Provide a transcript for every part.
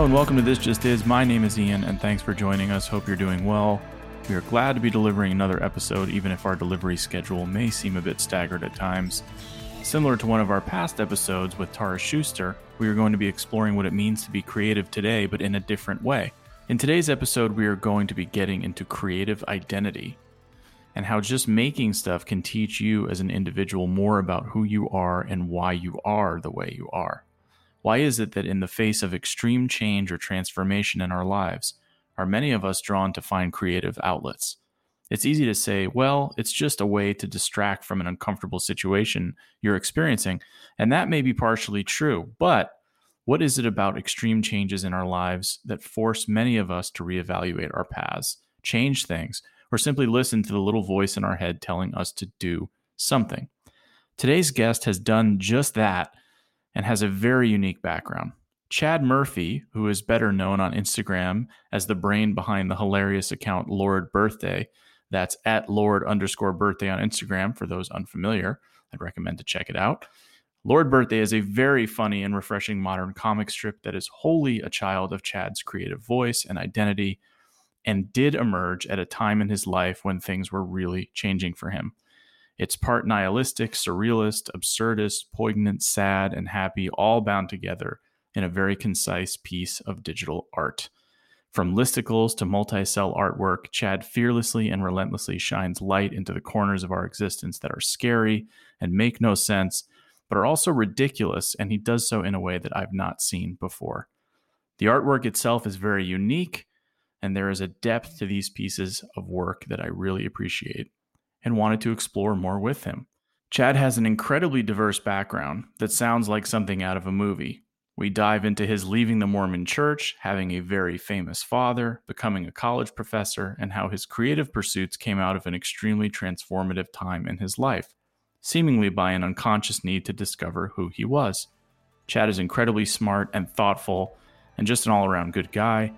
And welcome to This Just Is. My name is Ian, and thanks for joining us. Hope you're doing well. We are glad to be delivering another episode, even if our delivery schedule may seem a bit staggered at times. Similar to one of our past episodes with Tara Schuster, we are going to be exploring what it means to be creative today, but in a different way. In today's episode, we are going to be getting into creative identity and how just making stuff can teach you as an individual more about who you are and why you are the way you are. Why is it that in the face of extreme change or transformation in our lives, are many of us drawn to find creative outlets? It's easy to say, well, it's just a way to distract from an uncomfortable situation you're experiencing. And that may be partially true. But what is it about extreme changes in our lives that force many of us to reevaluate our paths, change things, or simply listen to the little voice in our head telling us to do something? Today's guest has done just that and has a very unique background. Chad Murphy, who is better known on Instagram as the brain behind the hilarious account Lord Birthday, that's at Lord underscore birthday on Instagram for those unfamiliar. I'd recommend to check it out. Lord Birthday is a very funny and refreshing modern comic strip that is wholly a child of Chad's creative voice and identity and did emerge at a time in his life when things were really changing for him. It's part nihilistic, surrealist, absurdist, poignant, sad, and happy, all bound together in a very concise piece of digital art. From listicles to multi cell artwork, Chad fearlessly and relentlessly shines light into the corners of our existence that are scary and make no sense, but are also ridiculous, and he does so in a way that I've not seen before. The artwork itself is very unique, and there is a depth to these pieces of work that I really appreciate and wanted to explore more with him. Chad has an incredibly diverse background that sounds like something out of a movie. We dive into his leaving the Mormon church, having a very famous father, becoming a college professor, and how his creative pursuits came out of an extremely transformative time in his life, seemingly by an unconscious need to discover who he was. Chad is incredibly smart and thoughtful, and just an all around good guy,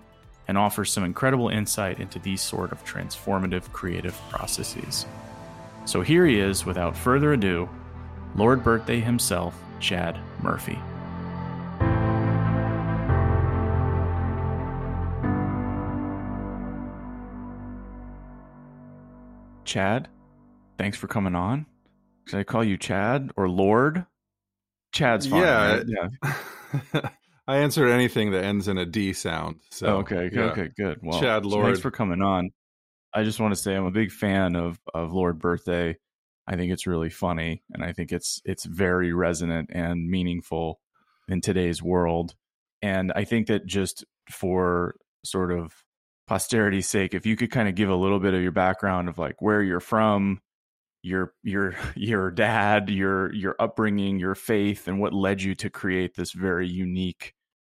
and offers some incredible insight into these sort of transformative creative processes. So here he is, without further ado, Lord Birthday himself, Chad Murphy. Chad, thanks for coming on. Should I call you Chad or Lord? Chad's fine. Yeah. right? yeah. I answer anything that ends in a D sound. So okay, yeah. okay, good. Well, Chad Lord. thanks for coming on. I just want to say I'm a big fan of of Lord Birthday. I think it's really funny, and I think it's it's very resonant and meaningful in today's world. And I think that just for sort of posterity's sake, if you could kind of give a little bit of your background of like where you're from, your your your dad, your your upbringing, your faith, and what led you to create this very unique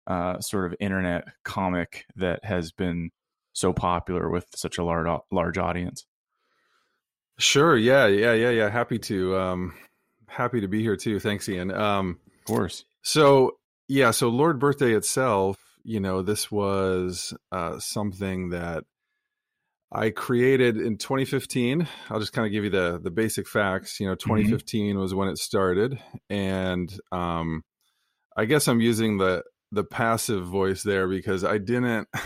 uh, sort of internet comic that has been so popular with such a large large audience. Sure. Yeah. Yeah. Yeah. Yeah. Happy to. Um, happy to be here too. Thanks, Ian. Um, Of course. so yeah. So Lord Birthday itself, you know, this was uh, something that I created in 2015. I'll just kind of give you the the basic facts. You know, 2015 was when it started, and um, I guess I'm using the the passive voice there because I didn't.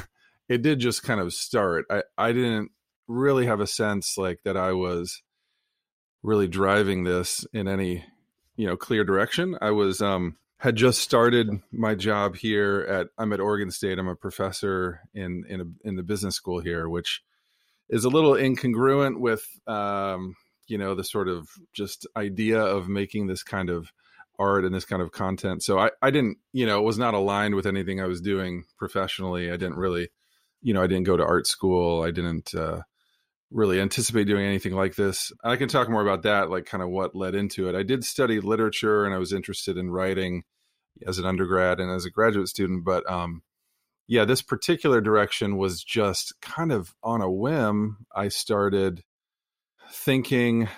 It did just kind of start. I I didn't really have a sense like that I was really driving this in any you know clear direction. I was um had just started my job here at I'm at Oregon State. I'm a professor in in a, in the business school here, which is a little incongruent with um you know the sort of just idea of making this kind of art and this kind of content. So I I didn't you know it was not aligned with anything I was doing professionally. I didn't really you know I didn't go to art school. I didn't uh really anticipate doing anything like this. I can talk more about that, like kind of what led into it. I did study literature and I was interested in writing as an undergrad and as a graduate student, but um, yeah, this particular direction was just kind of on a whim. I started thinking,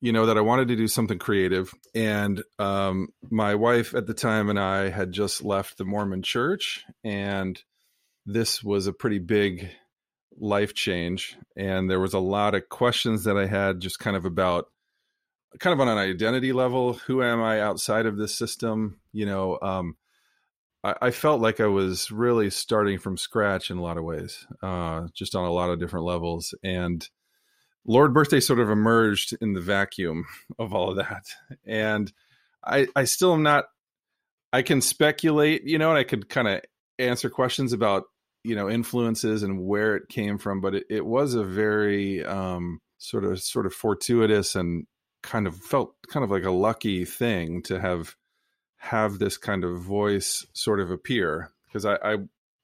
you know, that I wanted to do something creative. And um, my wife at the time and I had just left the Mormon church, and this was a pretty big life change and there was a lot of questions that i had just kind of about kind of on an identity level who am i outside of this system you know um I, I, felt like I was really starting from scratch in a lot of ways, uh, just on a lot of different levels. And Lord Birthday sort of emerged in the vacuum of all of that. And I, I still am not, I can speculate, you know, and I could kind of answer questions about, you know, influences and where it came from, but it, it was a very um, sort of, sort of fortuitous and kind of felt kind of like a lucky thing to have have this kind of voice sort of appear because I, I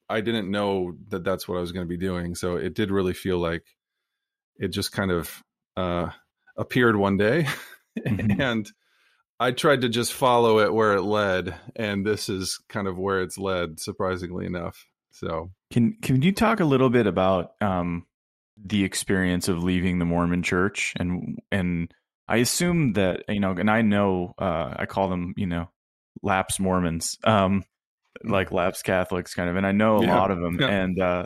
I didn't know that that's what I was going to be doing. So it did really feel like it just kind of uh, appeared one day, mm-hmm. and I tried to just follow it where it led, and this is kind of where it's led, surprisingly enough. So can can you talk a little bit about um, the experience of leaving the Mormon Church and and I assume that you know, and I know uh, I call them you know lapse Mormons, um, like lapse Catholics, kind of, and I know a yeah. lot of them, yeah. and uh,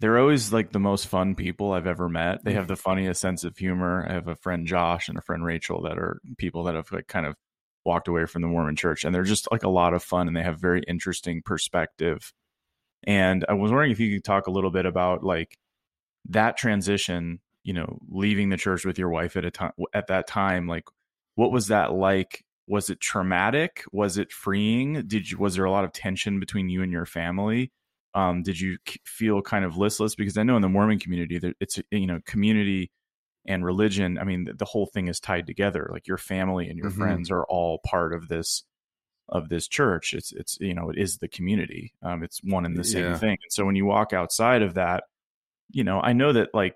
they're always like the most fun people I've ever met. They have the funniest sense of humor. I have a friend Josh and a friend Rachel that are people that have like kind of walked away from the Mormon Church, and they're just like a lot of fun, and they have very interesting perspective. And I was wondering if you could talk a little bit about like that transition you know leaving the church with your wife at a time at that time like what was that like? Was it traumatic? Was it freeing? Did you was there a lot of tension between you and your family? Um, did you feel kind of listless? Because i know in the mormon community that it's you know community and religion i mean the, the whole thing is tied together. Like your family and your mm-hmm. friends are all part of this of this church it's it's you know it is the community um, it's one and the same yeah. thing and so when you walk outside of that you know i know that like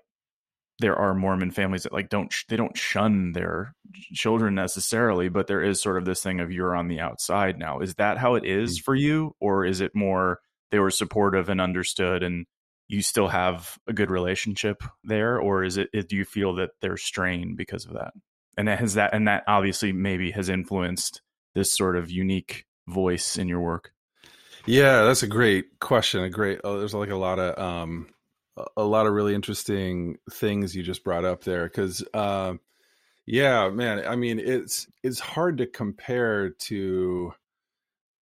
there are Mormon families that like don't they don't shun their children necessarily, but there is sort of this thing of you're on the outside now. Is that how it is mm. for you, or is it more they were supportive and understood, and you still have a good relationship there, or is it do you feel that they're strained because of that? And that has that and that obviously maybe has influenced this sort of unique voice in your work. Yeah, that's a great question. A great. Oh, there's like a lot of um, a lot of really interesting things you just brought up there because uh, yeah man i mean it's it's hard to compare to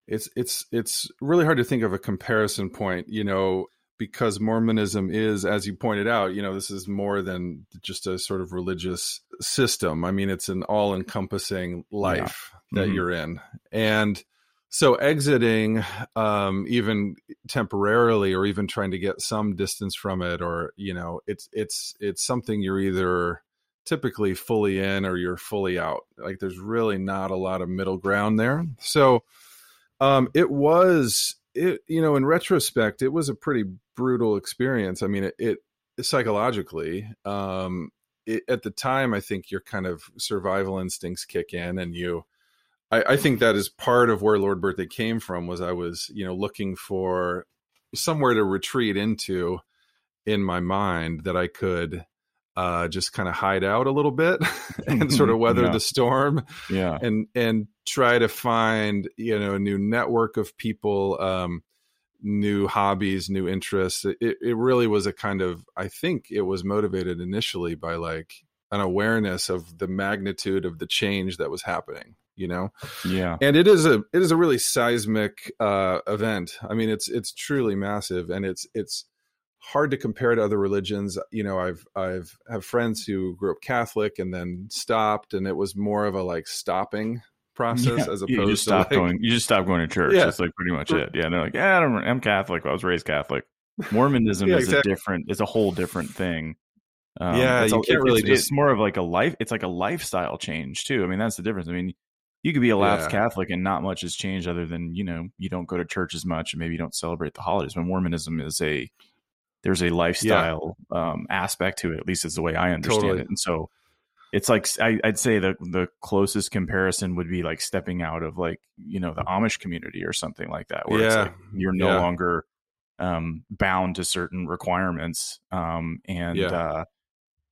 it's it's it's really hard to think of a comparison point you know because mormonism is as you pointed out you know this is more than just a sort of religious system i mean it's an all encompassing life yeah. that mm-hmm. you're in and so exiting um, even temporarily or even trying to get some distance from it or you know it's it's it's something you're either typically fully in or you're fully out like there's really not a lot of middle ground there so um, it was it you know in retrospect it was a pretty brutal experience i mean it, it psychologically um, it, at the time i think your kind of survival instincts kick in and you I, I think that is part of where Lord Birthday came from. Was I was you know looking for somewhere to retreat into in my mind that I could uh, just kind of hide out a little bit and sort of weather yeah. the storm. Yeah. And and try to find, you know, a new network of people, um, new hobbies, new interests. It it really was a kind of I think it was motivated initially by like an awareness of the magnitude of the change that was happening you know yeah and it is a it is a really seismic uh event i mean it's it's truly massive and it's it's hard to compare to other religions you know i've i've have friends who grew up catholic and then stopped and it was more of a like stopping process yeah, as opposed you just to like, going you just stop going to church yeah. that's like pretty much it yeah they're like yeah I am catholic i was raised catholic mormonism yeah, is exactly. a different It's a whole different thing um, yeah, you a, can't really it's, just. It's more of like a life. It's like a lifestyle change too. I mean, that's the difference. I mean, you could be a lapsed yeah. Catholic and not much has changed other than you know you don't go to church as much and maybe you don't celebrate the holidays. But Mormonism is a there's a lifestyle yeah. um, aspect to it. At least is the way I understand totally. it. And so it's like I, would say the the closest comparison would be like stepping out of like you know the Amish community or something like that, where yeah. Like you're no longer um, bound to certain requirements um, and uh,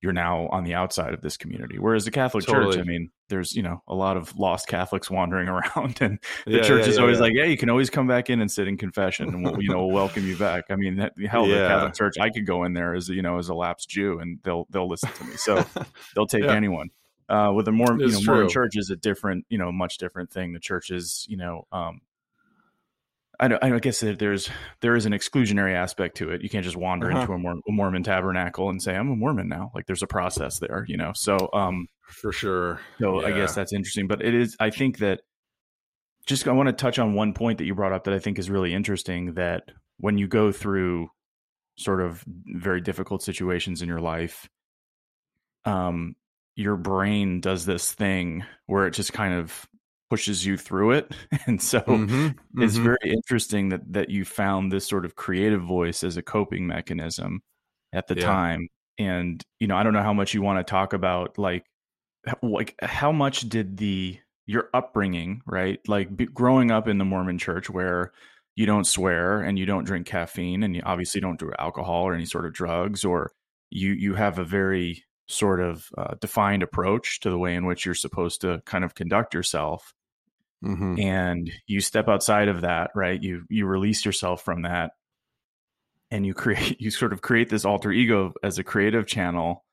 you're now on the outside of this community. Whereas the Catholic totally. Church, I mean, there's you know a lot of lost Catholics wandering around, and the yeah, church yeah, is yeah, always like, "Yeah, you can always come back in and sit in confession, and we'll you know we'll welcome you back." I mean, hell, the Catholic Church, I could go in there as you know as a lapsed Jew, and they'll they'll listen to me, so they'll take anyone. Uh, with a more you know Mormon church is a different you know much different thing. The church is you know um, I, know, I guess that there's there is an exclusionary aspect to it. You can't just wander uh-huh. into a, Mor- a, Mormon tabernacle and say I'm a Mormon now. Like there's a process there, you know. So um, for sure. So yeah. I guess that's interesting. But it is. I think that just I want to touch on one point that you brought up that I think is really interesting. That when you go through sort of very difficult situations in your life, um, your brain does this thing where it just kind of pushes you through it. And so mm-hmm, mm-hmm. it's very interesting that that you found this sort of creative voice as a coping mechanism at the yeah. time. And you know, I don't know how much you want to talk about like like how much did the your upbringing, right? Like growing up in the Mormon church where you don't swear and you don't drink caffeine and you obviously don't do alcohol or any sort of drugs or you you have a very sort of uh, defined approach to the way in which you're supposed to kind of conduct yourself mm-hmm. and you step outside of that right you you release yourself from that and you create you sort of create this alter ego as a creative channel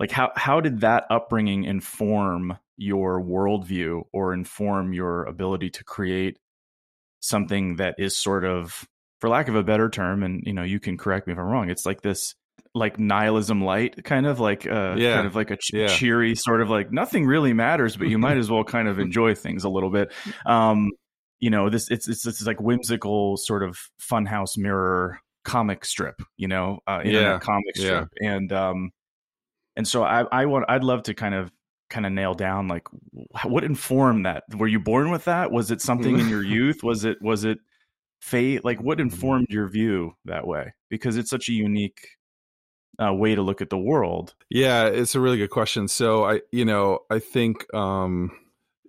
like how how did that upbringing inform your worldview or inform your ability to create something that is sort of for lack of a better term and you know you can correct me if i'm wrong it's like this like nihilism light kind of like uh yeah. kind of like a ch- yeah. cheery sort of like nothing really matters but you might as well kind of enjoy things a little bit um you know this it's it's, it's like whimsical sort of funhouse mirror comic strip you know uh internet yeah. comic strip and um and so i i want i'd love to kind of kind of nail down like what informed that were you born with that was it something in your youth was it was it fate like what mm-hmm. informed your view that way because it's such a unique uh, way to look at the world? Yeah, it's a really good question. So I, you know, I think um,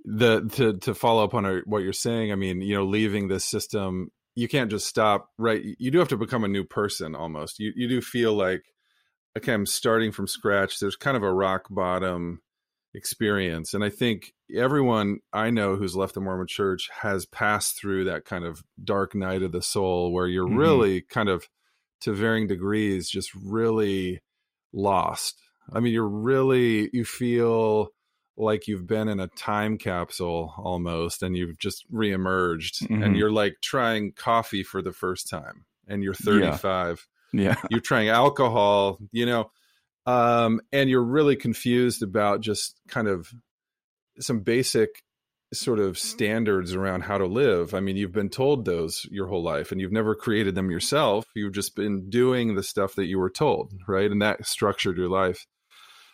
the to to follow up on what you're saying. I mean, you know, leaving this system, you can't just stop. Right, you do have to become a new person. Almost, you you do feel like okay, I'm starting from scratch. There's kind of a rock bottom experience, and I think everyone I know who's left the Mormon Church has passed through that kind of dark night of the soul, where you're mm-hmm. really kind of to varying degrees just really lost. I mean, you're really you feel like you've been in a time capsule almost and you've just reemerged mm-hmm. and you're like trying coffee for the first time and you're 35. Yeah. yeah. You're trying alcohol, you know, um, and you're really confused about just kind of some basic sort of standards around how to live. I mean, you've been told those your whole life and you've never created them yourself. You've just been doing the stuff that you were told, right? And that structured your life.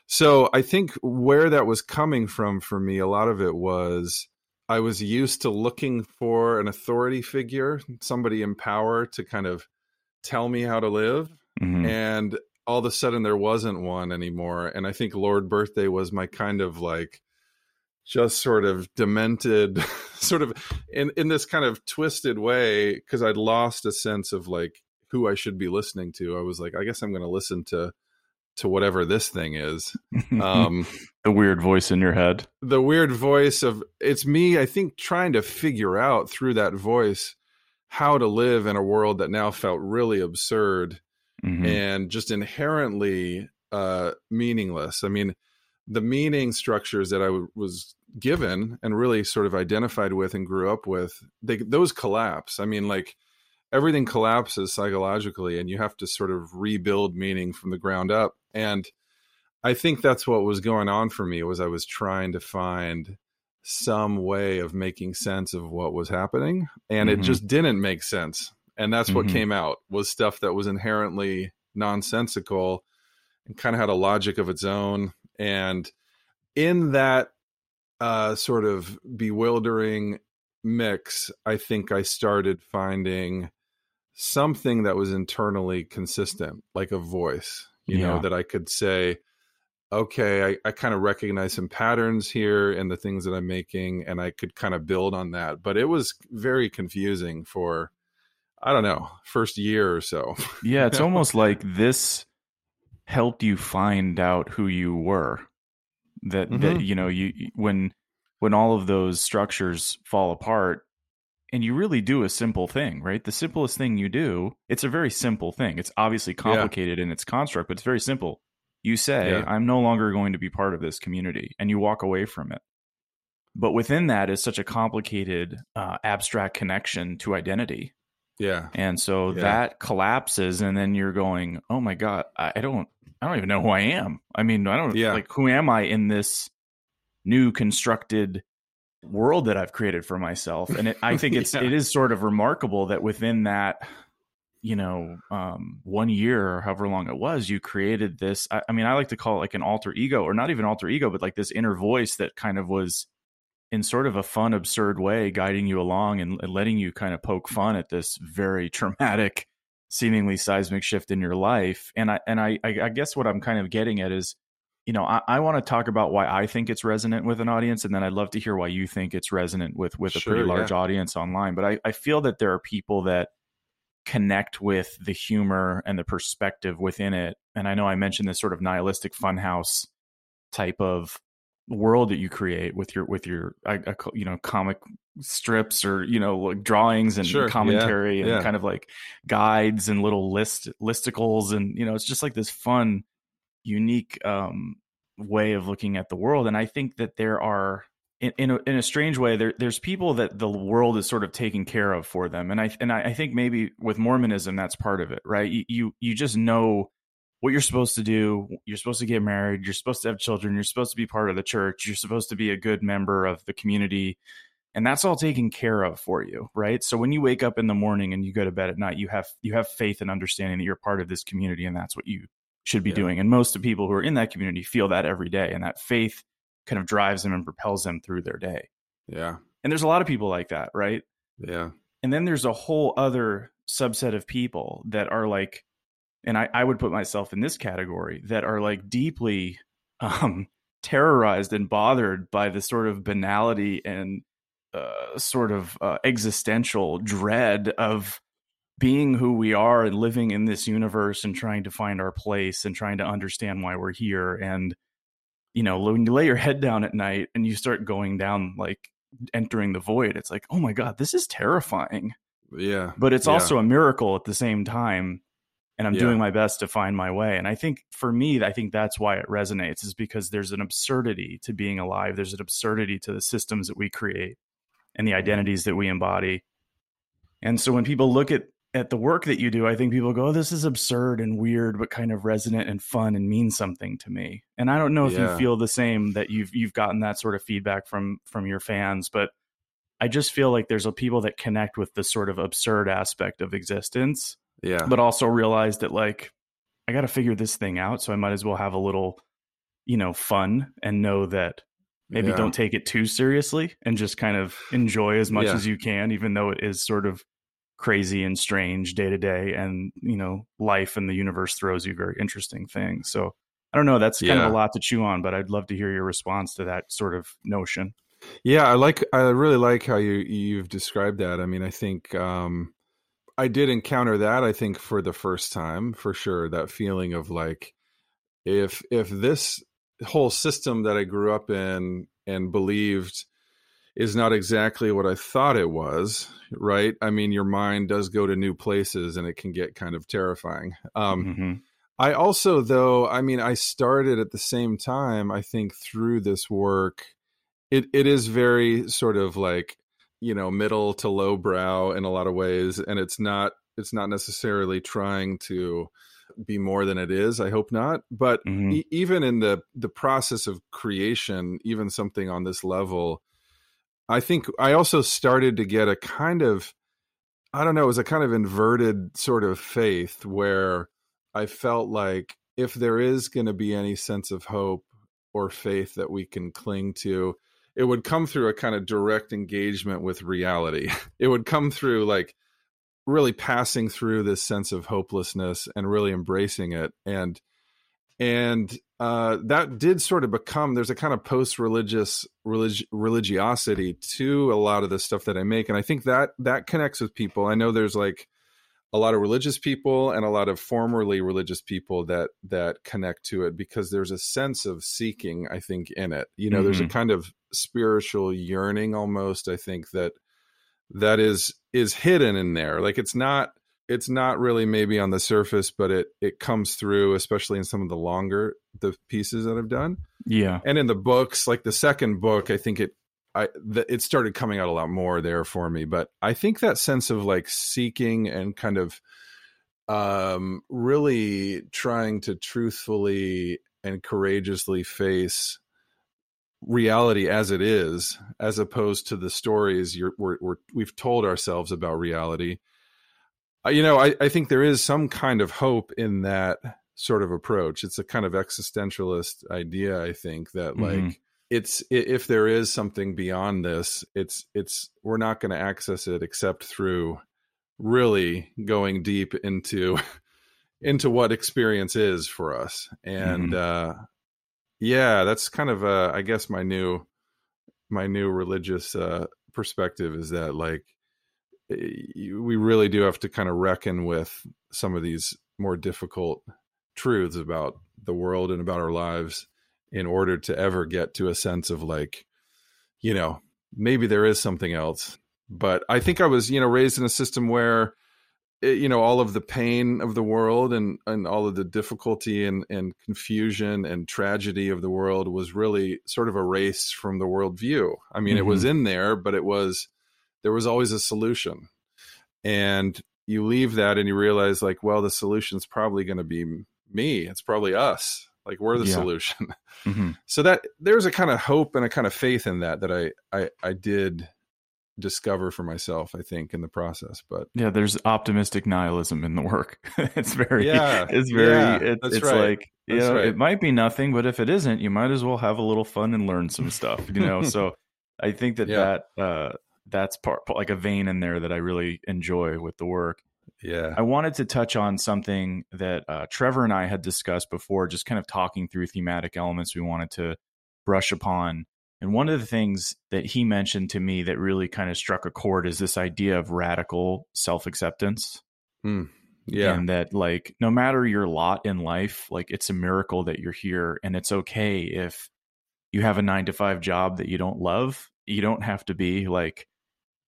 So I think where that was coming from for me, a lot of it was I was used to looking for an authority figure, somebody in power to kind of tell me how to live. Mm-hmm. And all of a sudden there wasn't one anymore. And I think Lord Birthday was my kind of like, just sort of demented sort of in in this kind of twisted way because i'd lost a sense of like who i should be listening to. I was like i guess i'm going to listen to to whatever this thing is. Um the weird voice in your head. the weird voice of it's me i think trying to figure out through that voice how to live in a world that now felt really absurd mm-hmm. and just inherently uh meaningless. I mean the meaning structures that I w- was given and really sort of identified with and grew up with, they, those collapse. I mean, like everything collapses psychologically, and you have to sort of rebuild meaning from the ground up. And I think that's what was going on for me was I was trying to find some way of making sense of what was happening, and mm-hmm. it just didn't make sense. And that's mm-hmm. what came out was stuff that was inherently nonsensical and kind of had a logic of its own and in that uh, sort of bewildering mix, I think I started finding something that was internally consistent, like a voice, you yeah. know, that I could say, okay, I, I kind of recognize some patterns here in the things that I'm making, and I could kind of build on that. But it was very confusing for, I don't know, first year or so. Yeah, it's almost like this helped you find out who you were that mm-hmm. that you know you when when all of those structures fall apart and you really do a simple thing right the simplest thing you do it's a very simple thing it's obviously complicated yeah. in its construct but it's very simple you say yeah. i'm no longer going to be part of this community and you walk away from it but within that is such a complicated uh, abstract connection to identity Yeah. And so Yeah. that collapses and then you're going, "Oh my god, I I don't I don't even know who I am." I mean, I don't Yeah. like who am I in this new constructed world that I've created for myself? And it, I think it's Yeah. it is sort of remarkable that within that you know, um, one year or however long it was, you created this. I, I mean, I like to call it like an alter ego, or not even alter ego, but like this inner voice that kind of was in sort of a fun, absurd way, guiding you along and, and letting you kind of poke fun at this very traumatic, seemingly seismic shift in your life. And I and I, I, guess what I'm kind of getting at is, you know, I, I want to talk about why I think it's resonant with an audience, and then I'd love to hear why you think it's resonant with with a Sure, pretty yeah. large audience online. But I, I feel that there are people that connect with the humor and the perspective within it. And I know I mentioned this sort of nihilistic funhouse type of world that you create with your with your I, I you know comic strips or you know like drawings and Sure, yeah, commentary and yeah. kind of like guides and little list listicles and you know it's just like this fun unique um way of looking at the world. And i think that there are in, in, a, in a strange way there, there's people that the world is sort of taking care of for them. And i and I, I think maybe with mormonism that's part of it right? You, you you just know what you're supposed to do. You're supposed to get married. You're supposed to have children. You're supposed to be part of the church. You're supposed to be a good member of the community and that's all taken care of for you right so when you wake up in the morning and you go to bed at night you have you have faith and understanding that you're part of this community and that's what you should be Yeah. doing and most of the people who are in that community feel that every day and that faith kind of drives them and propels them through their day Yeah. and there's a lot of people like that right Yeah. and then there's a whole other subset of people that are like and I, I would put myself in this category that are like deeply um terrorized and bothered by the sort of banality and uh, sort of uh, existential dread of being who we are and living in this universe and trying to find our place and trying to understand why we're here and you know when you lay your head down at night and you start going down like entering the void it's like oh my god this is terrifying Yeah. but it's Yeah. also a miracle at the same time and i'm Yeah. doing my best to find my way and i think for me i think that's why it resonates is because there's an absurdity to being alive there's an absurdity to the systems that we create and the identities that we embody and so when people look at at the work that you do i think people go oh, this is absurd and weird but kind of resonant and fun and means something to me and i don't know if Yeah. you feel the same that you've you've gotten that sort of feedback from from your fans but i just feel like there's a people that connect with the sort of absurd aspect of existence Yeah. but also realize that like I got to figure this thing out, so I might as well have a little, you know, fun and know that maybe Yeah. don't take it too seriously and just kind of enjoy as much Yeah. as you can, even though it is sort of crazy and strange day to day, and you know, life and the universe throws you very interesting things. So I don't know, that's kind Yeah. of a lot to chew on, but I'd love to hear your response to that sort of notion. Yeah, I like I really like how you you've described that. I mean, I think um I did encounter that I think for the first time, for sure, that feeling of like if if this whole system that I grew up in and believed is not exactly what I thought it was, right? I mean, your mind does go to new places and it can get kind of terrifying. Um Mhm. I also, though, I mean, I started at the same time, I think, through this work. It it is very sort of like, you know, middle to low brow in a lot of ways. And it's not it's not necessarily trying to be more than it is. I hope not. But Mhm. e- even in the the process of creation, even something on this level, I think I also started to get a kind of I don't know, it was a kind of inverted sort of faith where I felt like if there is going to be any sense of hope or faith that we can cling to, it would come through a kind of direct engagement with reality. It would come through like really passing through this sense of hopelessness and really embracing it and and uh, that did sort of become there's a kind of post-religious relig- religiosity to a lot of the stuff that I make, and I think that that connects with people. I know there's like a lot of religious people and a lot of formerly religious people that that connect to it because there's a sense of seeking. I think in it, you know, there's a Mhm. kind of spiritual yearning almost. I think that that is is hidden in there. Like it's not it's not really maybe on the surface, but it it comes through, especially in some of the longer the pieces that I've done, Yeah. and in the books. Like the second book, I think it I the, it started coming out a lot more there for me. But I think that sense of like seeking and kind of um really trying to truthfully and courageously face reality as it is as opposed to the stories you're we're, we're, we've told ourselves about reality uh, you know I, I think there is some kind of hope in that sort of approach it's a kind of existentialist idea i think that like mm-hmm. it's if there is something beyond this it's it's we're not going to access it except through really going deep into into what experience is for us and mm-hmm. uh yeah that's kind of uh i guess my new my new religious uh perspective is that like we really do have to kind of reckon with some of these more difficult truths about the world and about our lives in order to ever get to a sense of like you know maybe there is something else. But i think i was you know raised in a system where you know all of the pain of the world and and all of the difficulty and and confusion and tragedy of the world was really sort of erased from the worldview. I mean, mm-hmm. it was mm-hmm. in there, but it was there was always a solution, and you leave that and you realize like, well, the solution is probably going to be me. It's probably us. Like we're the yeah. solution. Mm-hmm. So that there's a kind of hope and a kind of faith in that that I I I did discover for myself i think in the process but yeah there's optimistic nihilism in the work it's very yeah it's very yeah, it, it's right. like you know right. it might be nothing but if it isn't you might as well have a little fun and learn some stuff you know so i think that yeah. that uh that's part like a vein in there that i really enjoy with the work yeah i wanted to touch on something that uh, trevor and i had discussed before just kind of talking through thematic elements we wanted to brush upon and one of the things that he mentioned to me that really kind of struck a chord is this idea of radical self acceptance. Mm, yeah. And that, like, no matter your lot in life, like, it's a miracle that you're here. And it's okay if you have a nine to five job that you don't love. You don't have to be like,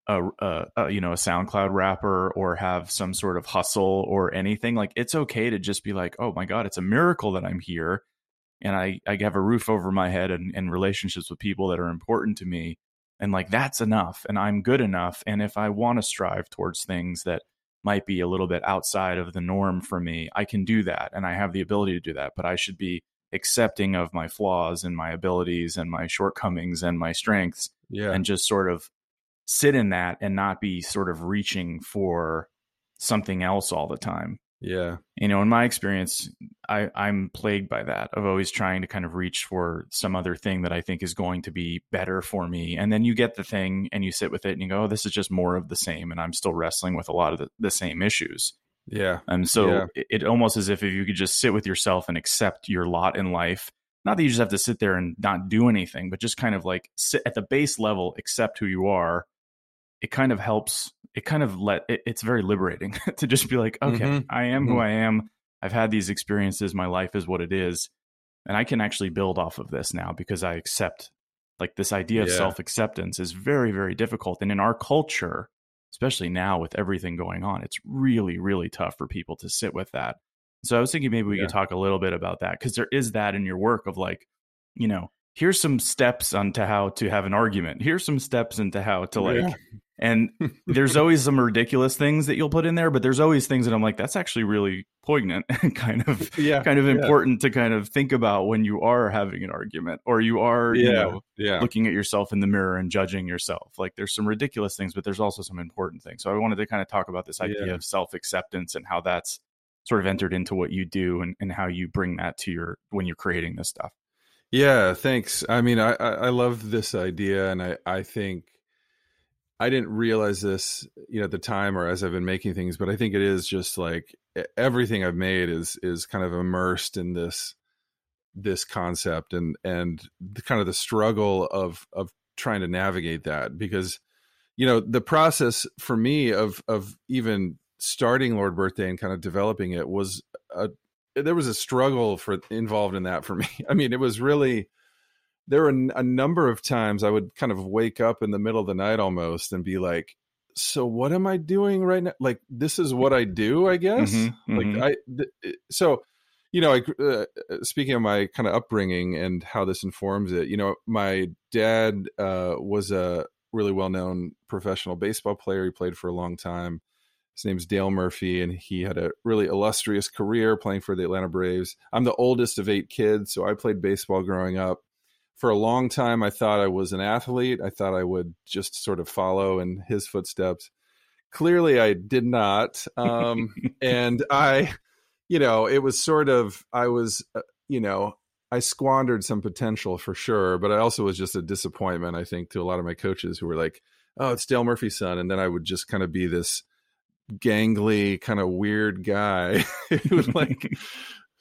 a, a, a, you know a SoundCloud rapper or have some sort of hustle or anything like it's okay to just be like oh my god it's a miracle that I'm here and I, I have a roof over my head and, and relationships with people that are important to me. And like that's enough. And I'm good enough. And if I want to strive towards things that might be a little bit outside of the norm for me, I can do that. And I have the ability to do that. But I should be accepting of my flaws and my abilities and my shortcomings and my strengths. Yeah. And just sort of sit in that and not be sort of reaching for something else all the time. Yeah. You know, in my experience, I, I'm plagued by that of always trying to kind of reach for some other thing that I think is going to be better for me. And then you get the thing and you sit with it and you go, oh, this is just more of the same. And I'm still wrestling with a lot of the, the same issues. Yeah. And so yeah. It, it almost as if if you could just sit with yourself and accept your lot in life. Not that you just have to sit there and not do anything, but just kind of like sit at the base level, accept who you are. It kind of helps it kind of let it, it's very liberating to just be like, okay, mm-hmm. I am mm-hmm. who I am. I've had these experiences. My life is what it is. And I can actually build off of this now because I accept like this idea of self acceptance is very, very difficult. And in our culture, especially now with everything going on, it's really, really tough for people to sit with that. So I was thinking maybe we yeah. could talk a little bit about that because there is that in your work of like, you know, here's some steps onto how to have an argument. Here's some steps into how to like yeah. And there's always some ridiculous things that you'll put in there, but there's always things that I'm like, that's actually really poignant and kind of yeah, kind of important yeah. to kind of think about when you are having an argument or you are, yeah, you know, yeah. looking at yourself in the mirror and judging yourself. Like there's some ridiculous things, but there's also some important things. So I wanted to kind of talk about this idea of self acceptance and how that's sort of entered into what you do and, and how you bring that to your when you're creating this stuff. Yeah, thanks. I mean, I, I love this idea and I, I think I didn't realize this, you know, at the time or as I've been making things, but I think it is just like everything I've made is is kind of immersed in this this concept and and the kind of the struggle of of trying to navigate that because you know the process for me of of even starting Lord Birthday and kind of developing it was a there was a struggle for involved in that for me. I mean, it was really there were a number of times I would kind of wake up in the middle of the night almost and be like, so what am I doing right now? Like, this is what I do, I guess. Mm-hmm, like, mm-hmm. I, th- so, you know, I, uh, speaking of my kind of upbringing and how this informs it, you know, my dad uh, was a really well known professional baseball player. He played for a long time. His name's Dale Murphy, and he had a really illustrious career playing for the Atlanta Braves. I'm the oldest of eight kids, so I played baseball growing up. For a long time, I thought I was an athlete. I thought I would just sort of follow in his footsteps. Clearly, I did not. Um, and I, you know, it was sort of, I was, uh, you know, I squandered some potential for sure, but I also was just a disappointment, I think, to a lot of my coaches who were like, oh, it's Dale Murphy's son. And then I would just kind of be this gangly, kind of weird guy who like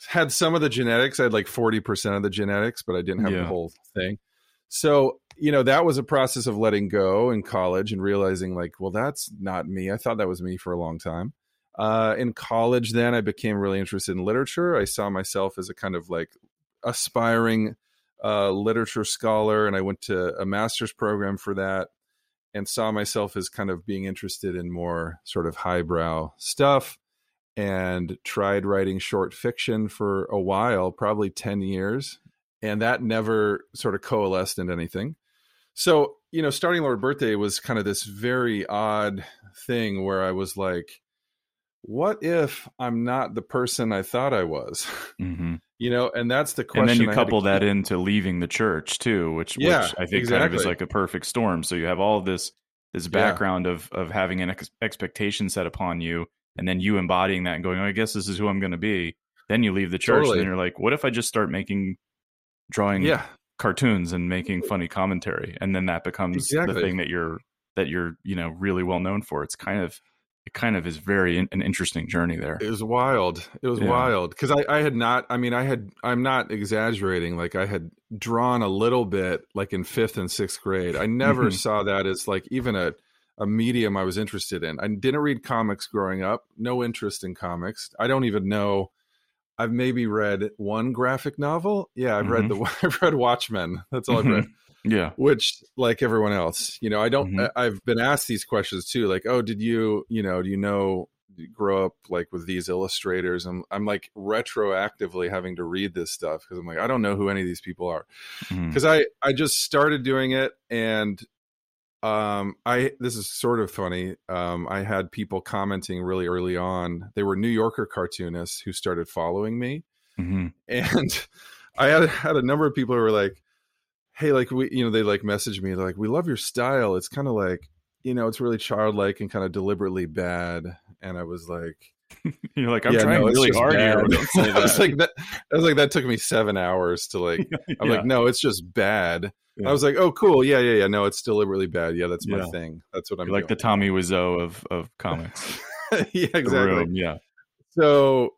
had some of the genetics. I had like 40% of the genetics, but I didn't have yeah. the whole thing. So, you know, that was a process of letting go in college and realizing, like, well, that's not me. I thought that was me for a long time. Uh, in college, then I became really interested in literature. I saw myself as a kind of like aspiring uh, literature scholar, and I went to a master's program for that and saw myself as kind of being interested in more sort of highbrow stuff and tried writing short fiction for a while, probably 10 years. And that never sort of coalesced into anything. So, you know, starting Lord Birthday was kind of this very odd thing where I was like, what if I'm not the person I thought I was? Mm-hmm. You know, and that's the question. And then you couple that into leaving the church too, which, yeah, which I think exactly. kind of is like a perfect storm. So you have all this this background yeah. of of having an ex- expectation set upon you, and then you embodying that and going, oh, I guess this is who I'm going to be. Then you leave the church, totally. and you're like, what if I just start making drawing yeah. cartoons and making funny commentary, and then that becomes exactly. the thing that you're that you're you know really well known for. It's kind of it kind of is very in, an interesting journey there. It was wild. It was yeah. wild because I, I had not. I mean, I had. I'm not exaggerating. Like I had drawn a little bit, like in fifth and sixth grade. I never mm-hmm. saw that as like even a a medium I was interested in. I didn't read comics growing up. No interest in comics. I don't even know. I've maybe read one graphic novel. Yeah, I've mm-hmm. read the. I've read Watchmen. That's all I've read. Mm-hmm. Yeah. Which, like everyone else, you know, I don't, mm-hmm. I, have been asked these questions too. Like, oh, did you, you know, do you know, grow up like with these illustrators? I'm, I'm like retroactively having to read this stuff because I'm like, I don't know who any of these people are. Because mm-hmm. I, I just started doing it and um i this is sort of funny um i had people commenting really early on they were new yorker cartoonists who started following me mm-hmm. and i had had a number of people who were like hey, like we, you know, they like message me, they're like, we love your style. It's kind of like, you know, it's really childlike and kind of deliberately bad. And I was like, you're like, I'm yeah, trying no, really hard bad. here. I was like, that, I was like, that took me seven hours to like, I'm yeah. like, no, it's just bad. Yeah. I was like, oh, cool. Yeah, yeah, yeah. No, it's deliberately bad. Yeah, that's my thing. That's what I'm like the Tommy Wiseau of, of comics. yeah, exactly. Yeah. So,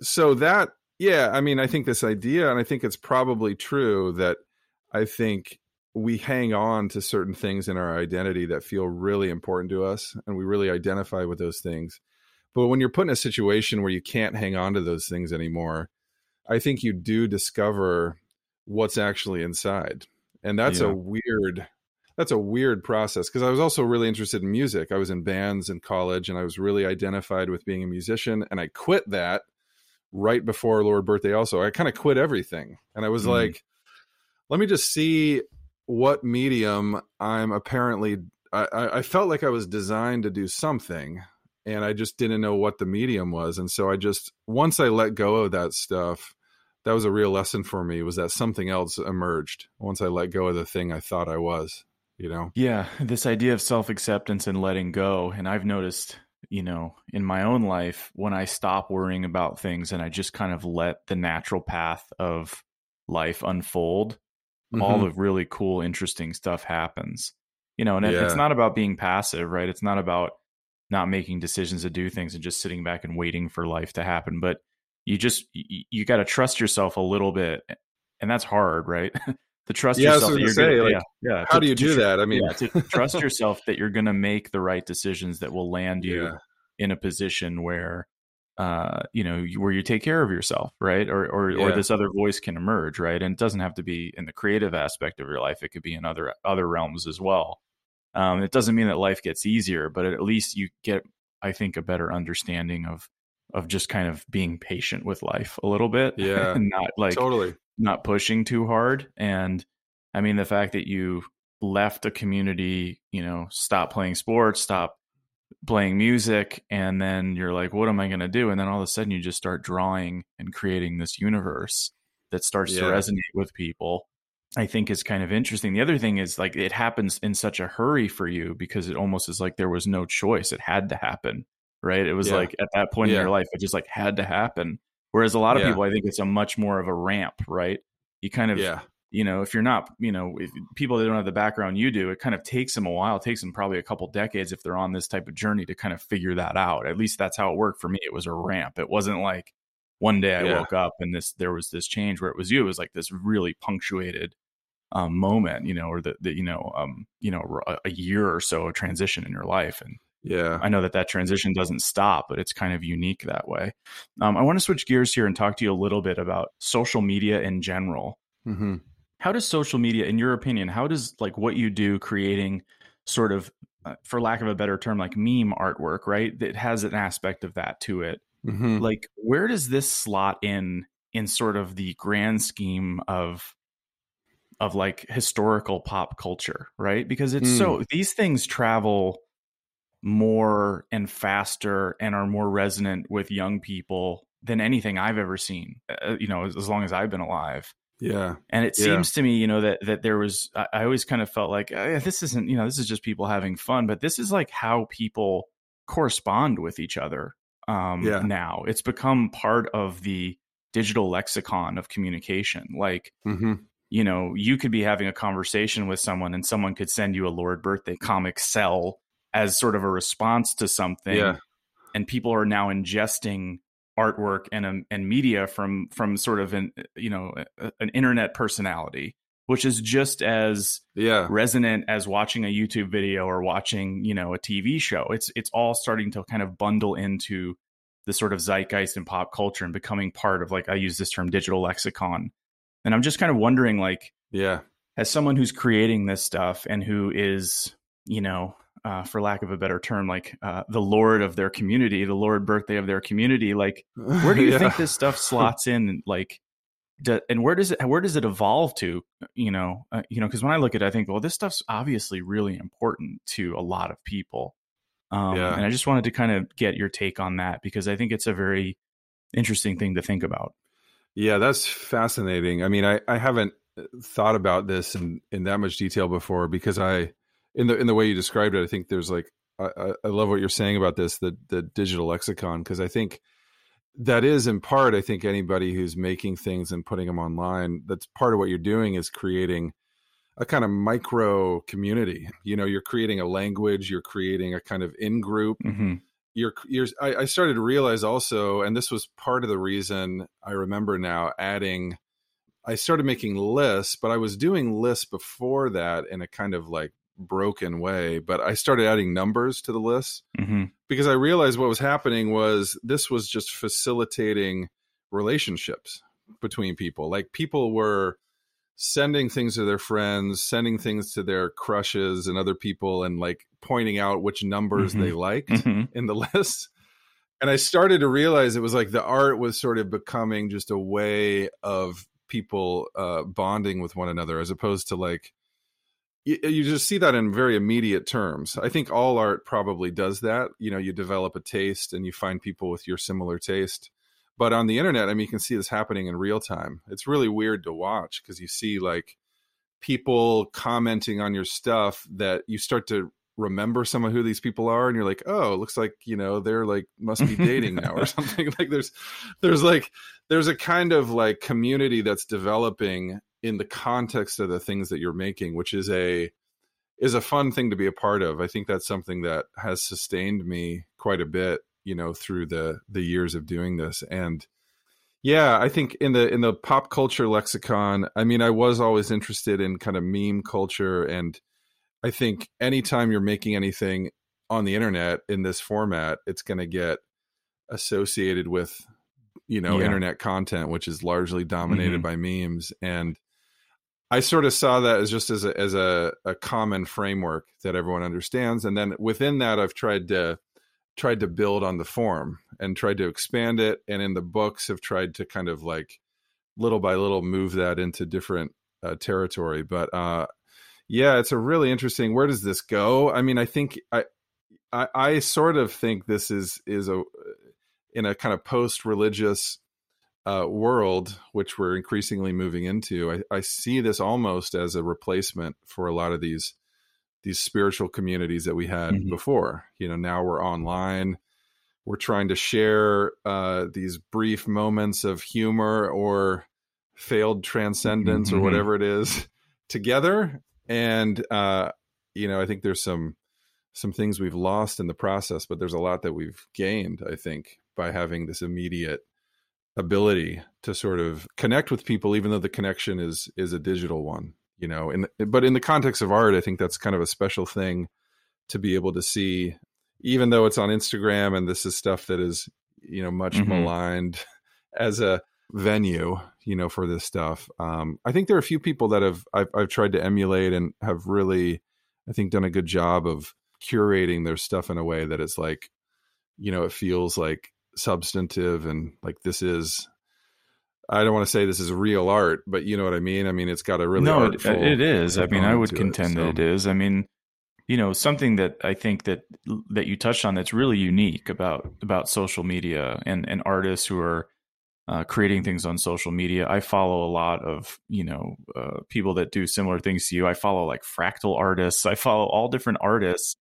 so that, yeah, I mean, I think this idea, and I think it's probably true that I think we hang on to certain things in our identity that feel really important to us and we really identify with those things. But when you're put in a situation where you can't hang on to those things anymore, I think you do discover what's actually inside. And that's yeah. a weird that's a weird process because I was also really interested in music. I was in bands in college and I was really identified with being a musician and I quit that right before Lord birthday also. I kind of quit everything. And I was mm. like let me just see what medium I'm apparently. I, I felt like I was designed to do something, and I just didn't know what the medium was. And so I just once I let go of that stuff, that was a real lesson for me. Was that something else emerged once I let go of the thing I thought I was. You know? Yeah, this idea of self acceptance and letting go, and I've noticed you know, in my own life, when I stop worrying about things and I just kind of let the natural path of life unfold, mm-hmm. all the really cool, interesting stuff happens. You know, and yeah. it's not about being passive, right? It's not about not making decisions to do things and just sitting back and waiting for life to happen. But you just you, you got to trust yourself a little bit, and that's hard, right? to trust yeah, yourself. that say, gonna, like, yeah, yeah. How to, do you do that? I mean, yeah, to trust yourself that you're going to make the right decisions that will land you yeah. in a position where uh, you know, where you take care of yourself, right? Or or, or this other voice can emerge, right? And it doesn't have to be in the creative aspect of your life; it could be in other other realms as well. Um, it doesn't mean that life gets easier, but at least you get, I think, a better understanding of of just kind of being patient with life a little bit. Yeah. and not like totally. not pushing too hard. And I mean, the fact that you left a community, you know, stop playing sports, stop playing music, and then you're like, what am I going to do? And then all of a sudden you just start drawing and creating this universe that starts to resonate with people. I think is kind of interesting. The other thing is like it happens in such a hurry for you because it almost is like there was no choice. It had to happen, right? It was Yeah. like at that point in Yeah. your life, it just like had to happen. Whereas a lot of Yeah. people, I think it's a much more of a ramp, right? You kind of, Yeah. you know, if you're not, you know, if people that don't have the background you do, it kind of takes them a while. It takes them probably a couple decades if they're on this type of journey to kind of figure that out. At least that's how it worked for me. It was a ramp. It wasn't like one day I woke up and this there was this change where it was you. It was like this really punctuated um, moment, you know, or the, the you know, um, you know, a, a year or so of transition in your life, and Yeah. I know that that transition doesn't stop, but it's kind of unique that way. Um, I want to switch gears here and talk to you a little bit about social media in general. hmm How does social media, in your opinion, how does like what you do creating sort of, uh, for lack of a better term, like meme artwork, right? That has an aspect of that to it. hmm Like, where does this slot in in sort of the grand scheme of of like historical pop culture, right? Because it's so these things travel more and faster and are more resonant with young people than anything I've ever seen. Uh, you know, as, as long as I've been alive. Yeah. And it Yeah. seems to me, you know, that that there was. I, I always kind of felt like eh, this isn't, you know, this is just people having fun, but this is like how people correspond with each other. Um, Yeah. now it's become part of the digital lexicon of communication. Like, hmm you know, you could be having a conversation with someone, and someone could send you a Lord birthday comic cell as sort of a response to something Yeah. and people are now ingesting artwork and um, and media from from sort of an you know an internet personality which is just as Yeah. resonant as watching a YouTube video or watching you know a TV show it's it's all starting to kind of bundle into the sort of zeitgeist and pop culture and becoming part of like I use this term digital lexicon and I'm just kind of wondering like Yeah. as someone who's creating this stuff and who is you know uh, for lack of a better term like uh, the lord of their community the lord birthday of their community like where do you Yeah. think this stuff slots in like do, and where does it where does it evolve to you know uh, you know because when i look at it i think well this stuff's obviously really important to a lot of people um, Yeah. and i just wanted to kind of get your take on that because i think it's a very interesting thing to think about Yeah, that's fascinating. I mean, I, I haven't uh, thought about this in, in that much detail before because I, in the in the way you described it, I think there's like I, I- love what you're saying about this the the digital lexicon because I think that is in part I think anybody who's making things and putting them online that's part of what you're doing is creating a kind of micro community. You know, you're creating a language, you're creating a kind of in group hmm you're you're I, I started to realize also and this was part of the reason i remember now adding i started making lists but i was doing lists before that in a kind of like broken way but i started adding numbers to the lists hmm because i realized what was happening was this was just facilitating relationships between people like people were sending things to their friends sending things to their crushes and other people and like pointing out which numbers Mhm. they liked hmm in the list. And I started to realize it was like the art was sort of becoming just a way of people uh, bonding with one another as opposed to like, you, you just see that in very immediate terms. I think all art probably does that. You know, you develop a taste and you find people with your similar taste. But on the internet, I mean, you can see this happening in real time. It's really weird to watch because you see like people commenting on your stuff that you start to remember some of who these people are and you're like oh it looks like you know they're like must be dating now or something like there's there's like there's a kind of like community that's developing in the context of the things that you're making which is a is a fun thing to be a part of i think that's something that has sustained me quite a bit you know through the the years of doing this and yeah i think in the in the pop culture lexicon i mean i was always interested in kind of meme culture and I think anytime you're making anything on the internet in this format, it's going to get associated with, you know, Yeah. internet content, which is largely dominated Mhm. by memes. And I sort of saw that as just as a, as a, a common framework that everyone understands. And then within that, I've tried to tried to build on the form and tried to expand it and in the books have tried to kind of like little by little move that into different uh, territory but uh yeah it's a really interesting where does this go i mean i think i i, I sort of think this is is a in a kind of post religious uh, world, which we're increasingly moving into, I, I, see this almost as a replacement for a lot of these these spiritual communities that we had mm-hmm. before. You know, now we're online. We're trying to share uh, these brief moments of humor or failed transcendence mm-hmm. or whatever it is together. And uh, you know, I think there's some some things we've lost in the process, but there's a lot that we've gained. I think by having this immediate ability to sort of connect with people even though the connection is is a digital one you know in but in the context of art i think that's kind of a special thing to be able to see even though it's on instagram and this is stuff that is you know much mm-hmm. maligned as a venue you know for this stuff um i think there are a few people that have I've, I've tried to emulate and have really i think done a good job of curating their stuff in a way that it's like you know it feels like substantive and like this is I don't want to say this is real art, but you know what I mean. I mean, it's got a really no. It, it is. I mean, I would contend it, so. that it is. I mean, you know, something that I think that that you touched on that's really unique about about social media and and artists who are uh, creating things on social media. I follow a lot of you know uh, people that do similar things to you. I follow like fractal artists. I follow all different artists,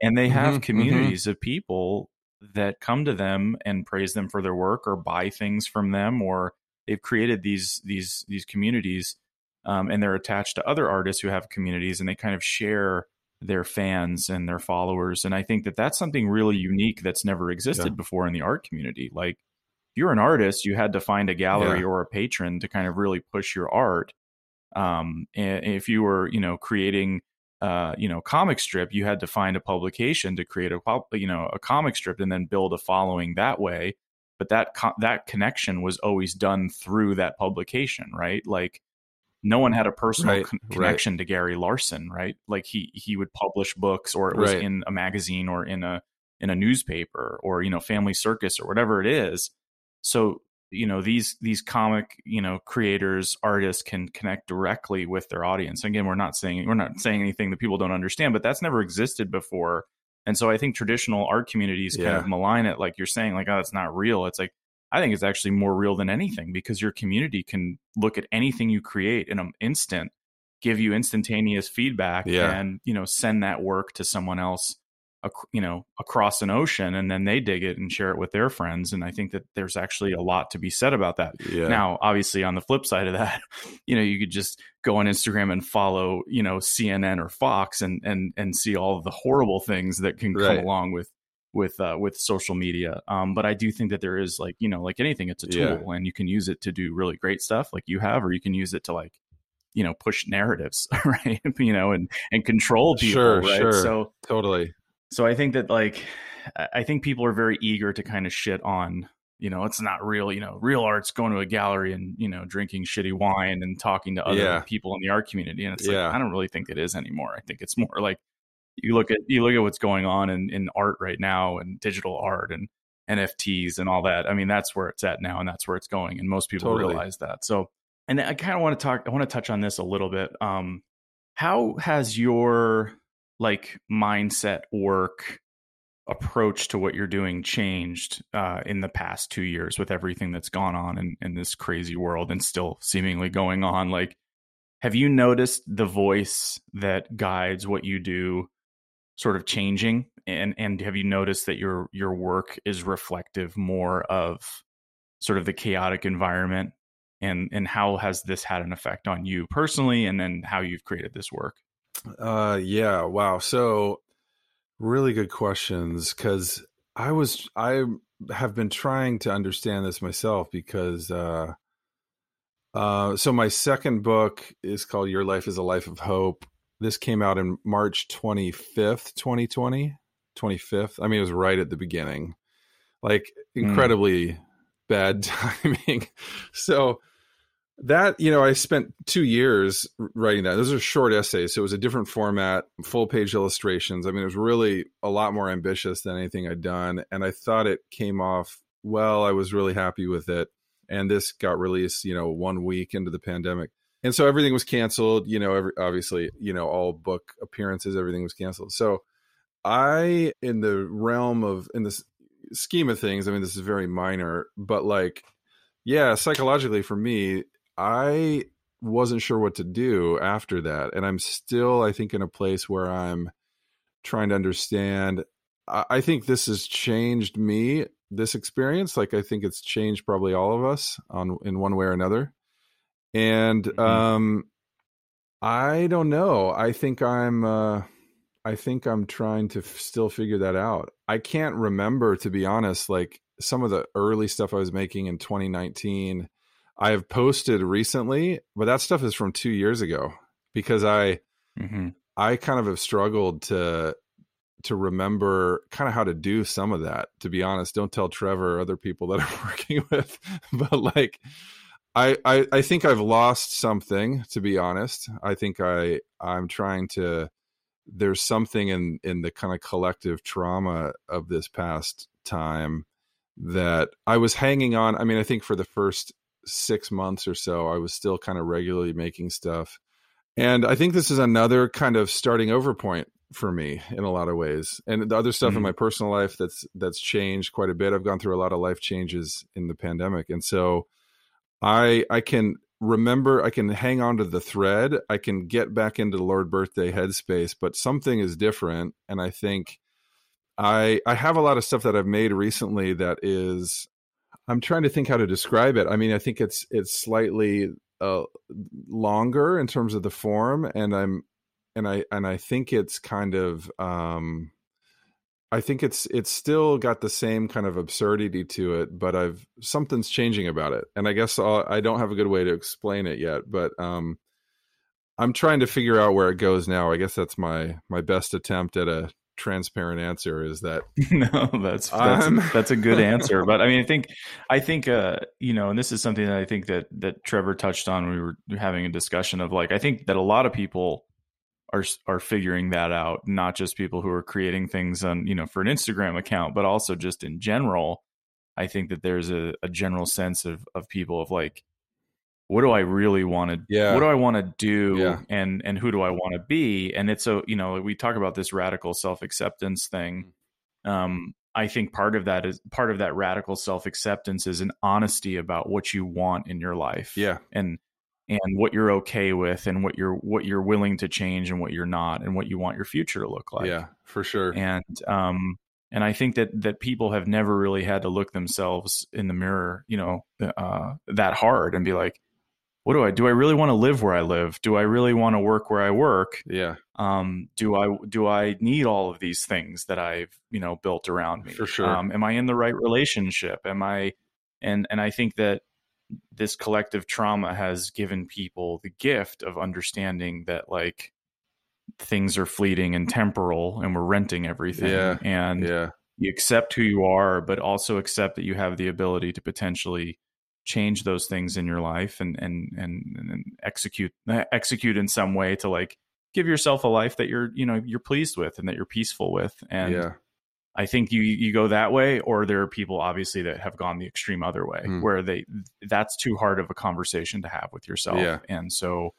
and they have mm-hmm, mm-hmm. communities mm-hmm. of people that come to them and praise them for their work or buy things from them or they've created these these these communities um, and they're attached to other artists who have communities and they kind of share their fans and their followers and i think that that's something really unique that's never existed yeah. before in the art community like if you're an artist you had to find a gallery yeah. or a patron to kind of really push your art um, and if you were you know creating uh, you know comic strip you had to find a publication to create a you know a comic strip and then build a following that way but that co- that connection was always done through that publication right like no one had a personal right, con- connection right. to Gary Larson right like he he would publish books or it was right. in a magazine or in a in a newspaper or you know family circus or whatever it is so you know these these comic you know creators artists can connect directly with their audience again we're not saying we're not saying anything that people don't understand but that's never existed before and so i think traditional art communities yeah. kind of malign it like you're saying like oh that's not real it's like i think it's actually more real than anything because your community can look at anything you create in an instant give you instantaneous feedback yeah. and you know send that work to someone else you know across an ocean and then they dig it and share it with their friends and i think that there's actually a lot to be said about that yeah. now obviously on the flip side of that you know you could just go on instagram and follow you know cnn or fox and and and see all of the horrible things that can right. come along with with uh, with social media um, but i do think that there is like you know like anything it's a tool yeah. and you can use it to do really great stuff like you have or you can use it to like you know push narratives right you know and and control people sure right sure so totally so I think that like I think people are very eager to kind of shit on you know it's not real you know real art's going to a gallery and you know drinking shitty wine and talking to other yeah. people in the art community and it's yeah. like I don't really think it is anymore. I think it's more like you look at you look at what's going on in, in art right now and digital art and NFTs and all that. I mean that's where it's at now and that's where it's going and most people totally. realize that. So and I kind of want to talk I want to touch on this a little bit. Um how has your like mindset work approach to what you're doing changed uh, in the past two years with everything that's gone on in, in this crazy world and still seemingly going on like have you noticed the voice that guides what you do sort of changing? And and have you noticed that your your work is reflective more of sort of the chaotic environment? And and how has this had an effect on you personally and then how you've created this work uh, yeah. Wow. So, really good questions because I was I have been trying to understand this myself because uh, uh, so my second book is called Your Life is a Life of Hope. This came out in March 25th, 2020. 25th. I mean, it was right at the beginning. Like hmm. incredibly mm. bad timing. so that you know i spent two years writing that. Those are short essays so it was a different format full page illustrations. I mean it was really a lot more ambitious than anything i'd done and i thought it came off well. I was really happy with it and this got released you know one week into the pandemic. And so everything was canceled you know every, obviously you know all book appearances everything was canceled. So i in the realm of in this scheme of things i mean this is very minor but like yeah psychologically for me I wasn't sure what to do after that. And I'm still, I think, in a place where I'm trying to understand. I, think this has changed me, this experience. Like, I think it's changed probably all of us on in one way or another. And mm-hmm. um, I don't know. I think I'm. Uh, I think I'm trying to f- still figure that out. I can't remember, to be honest, like some of the early stuff I was making in 2019 I have posted recently, but that stuff is from two years ago because I mm-hmm. I kind of have struggled to to remember kind of how to do some of that. To be honest, don't tell Trevor or other people that I'm working with, but like I, I I think I've lost something. To be honest, I think I I'm trying to. There's something in in the kind of collective trauma of this past time that I was hanging on. I mean, I think for the first six months or so, I was still kind of regularly making stuff. And I think this is another kind of starting over point for me in a lot of ways. And the other stuff mm-hmm. in my personal life that's that's changed quite a bit. I've gone through a lot of life changes in the pandemic. And so I I can remember I can hang on to the thread. I can get back into the Lord birthday headspace, but something is different. And I think I I have a lot of stuff that I've made recently that is I'm trying to think how to describe it. I mean, I think it's it's slightly uh, longer in terms of the form, and I'm and I and I think it's kind of um, I think it's it's still got the same kind of absurdity to it, but I've something's changing about it, and I guess I'll, I do not have a good way to explain it yet, but um, I'm trying to figure out where it goes now. I guess that's my my best attempt at a transparent answer is that no that's that's, um, that's a good answer. But i mean i think i think uh you know and this is something that i think that that trevor touched on when we were having a discussion of like i think that a lot of people are are figuring that out not just people who are creating things on you know for an instagram account but also just in general. I think that there's a, a general sense of of people of like what do I really want to yeah. what do I want to do yeah. and and who do I want to be and it's a you know we talk about this radical self-acceptance thing mm. um I think part of that is part of that radical self-acceptance is an honesty about what you want in your life yeah and and what you're okay with and what you're what you're willing to change and what you're not and what you want your future to look like yeah for sure and um and I think that that people have never really had to look themselves in the mirror, you know, uh, that hard and be like, what do I do? I really want to live where I live? Do I really want to work where I work? Yeah. Um, do I do I need all of these things that I've you know built around me? For sure. Um, am I in the right relationship? Am I? And and I think that this collective trauma has given people the gift of understanding that like things are fleeting and temporal, and we're renting everything. Yeah. And yeah. you accept who you are, but also accept that you have the ability to potentially change those things in your life and and and, and execute execute in some way to like give yourself a life that you're you know you're pleased with and that you're peaceful with and yeah. I think you you go that way, or there are people obviously that have gone the extreme other way, mm. where they that's too hard of a conversation to have with yourself, yeah. and so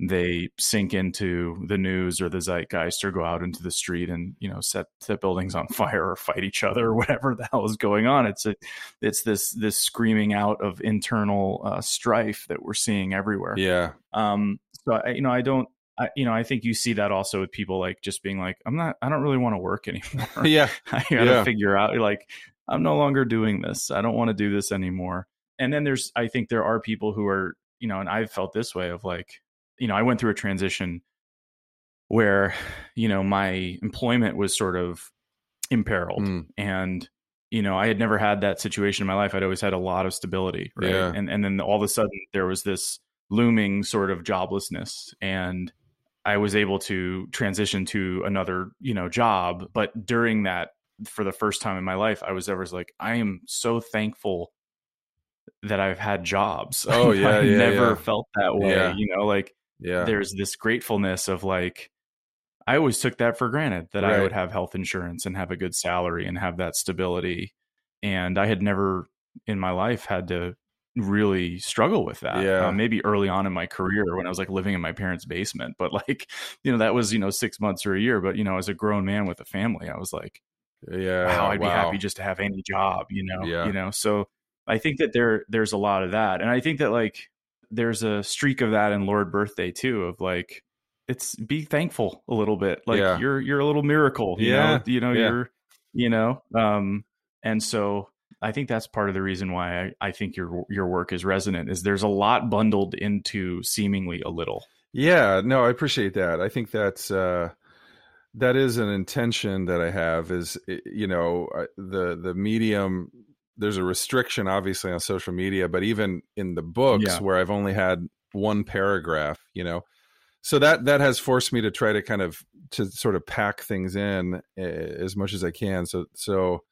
they sink into the news or the zeitgeist or go out into the street and you know set set buildings on fire or fight each other or whatever the hell is going on it's a it's this this screaming out of internal uh, strife that we're seeing everywhere yeah um so I, you know i don't I, you know, I think you see that also with people like just being like, I'm not, I don't really want to work anymore. yeah. I got to yeah. figure out like, I'm no longer doing this. I don't want to do this anymore. And then there's, I think there are people who are, you know, and I've felt this way of like, you know, I went through a transition where, you know, my employment was sort of imperiled mm. and you know, I had never had that situation in my life. I'd always had a lot of stability, right? Yeah. And and then all of a sudden there was this looming sort of joblessness and I was able to transition to another, you know, job, but during that for the first time in my life, I was ever like I am so thankful that I've had jobs. Oh yeah, I yeah, never yeah. felt that way. Yeah. You know, like yeah, there's this gratefulness of like I always took that for granted that I would have health insurance and have a good salary and have that stability. And I had never in my life had to really struggle with that. Yeah. Uh, maybe early on in my career when I was like living in my parents' basement, but like, you know, that was, you know, six months or a year. But, you know, as a grown man with a family, I was like, yeah. wow, I'd be happy just to have any job, you know, Yeah. you know. So I think that there there's a lot of that, and I think that like there's a streak of that in Lord Birthday too, of like it's be thankful a little bit, like Yeah. you're you're a little miracle, you Yeah. know, you know Yeah. you're you know, um, and so I think that's part of the reason why I, I think your your work is resonant is there's a lot bundled into seemingly a little. Yeah, no, I appreciate that. I think that's uh that is an intention that I have is you know, the the medium there's a restriction obviously on social media, but even in the books Yeah. where I've only had one paragraph, you know. So that that has forced me to try to kind of to sort of pack things in uh, as much as I can. So so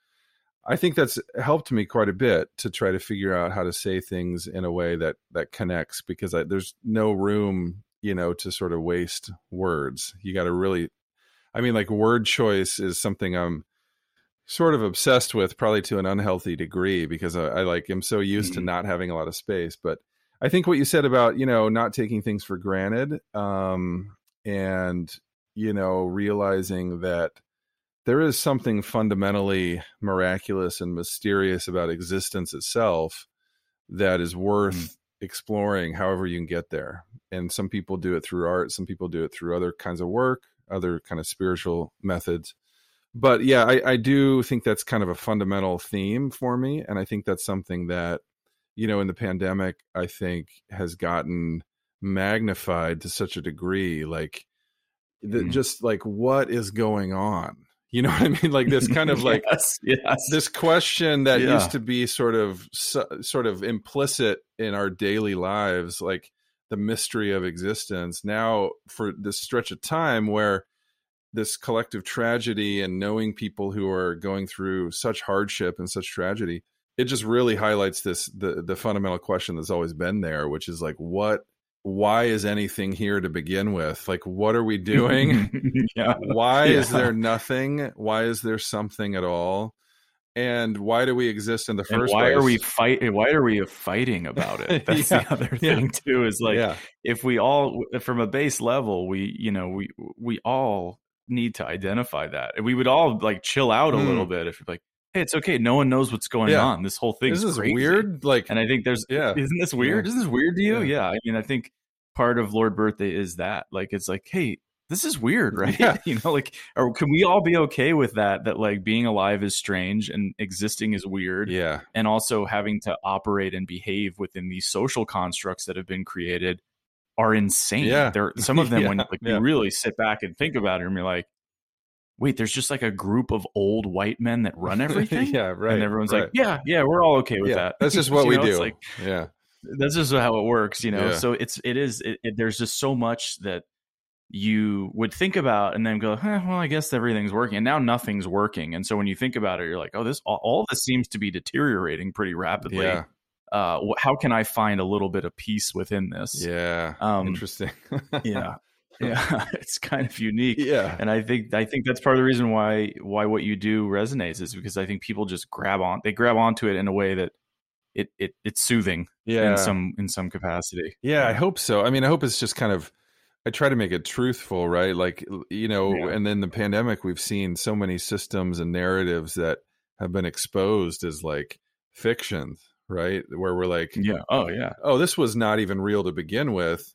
I think that's helped me quite a bit to try to figure out how to say things in a way that that connects because I, there's no room, you know, to sort of waste words. You got to really, I mean, like word choice is something I'm sort of obsessed with, probably to an unhealthy degree because I, I like am so used to Mhm. not having a lot of space. But I think what you said about you know not taking things for granted, um, and you know realizing that there is something fundamentally miraculous and mysterious about existence itself that is worth exploring however you can get there and some people do it through art some people do it through other kinds of work other kind of spiritual methods but yeah I, I do think that's kind of a fundamental theme for me and i think that's something that you know in the pandemic i think has gotten magnified to such a degree like the, Mm. just like what is going on you know what i mean like this kind of like yes, yes. this question that Yeah. used to be sort of so, sort of implicit in our daily lives like the mystery of existence now for this stretch of time where this collective tragedy and knowing people who are going through such hardship and such tragedy it just really highlights this the the fundamental question that's always been there which is like what why is anything here to begin with like what are we doing yeah. why is there nothing why is there something at all and why do we exist in the And first why place are we fight? Why are we fighting about it? That's Yeah, the other yeah. thing too. Is like yeah if we all, from a base level, we you know we we all need to identify that, and we would all like chill out a Mm. little bit if you're like, hey, it's okay. No one knows what's going Yeah. on. This whole thing is is crazy. weird like And I think there's yeah isn't this weird? Yeah. Isn't this weird to you? Yeah. Yeah. I mean, I think part of Lord Birthday is that. Like, it's like, hey, this is weird, right? Yeah. You know, like, or can we all be okay with that? That like being alive is strange and existing is weird, yeah and also having to operate and behave within these social constructs that have been created are insane. Yeah. There, some of them when Yeah, like yeah. you really sit back and think about it, and you're like, wait, there's just like a group of old white men that run everything. yeah right and everyone's right. like, yeah, yeah, we're all okay with yeah that. that's just what we know, do like, yeah that's just how it works, you know. Yeah. So it's it is it, it, there's just so much that you would think about and then go, eh, well, I guess everything's working, and now nothing's working. And so when you think about it, you're like, oh, this all, all this seems to be deteriorating pretty rapidly. yeah Uh, how can I find a little bit of peace within this? yeah Um, interesting yeah, yeah. it's kind of unique. yeah And I think I think that's part of the reason why why what you do resonates is because I think people just grab on they grab onto it in a way that it, it it's soothing yeah in some in some capacity. Yeah, I hope so. I mean, I hope it's just kind of I try to make it truthful, right? Like you know, Yeah. and then the pandemic we've seen so many systems and narratives that have been exposed as like fictions, right? Where we're like, Yeah. Oh yeah. oh, this was not even real to begin with.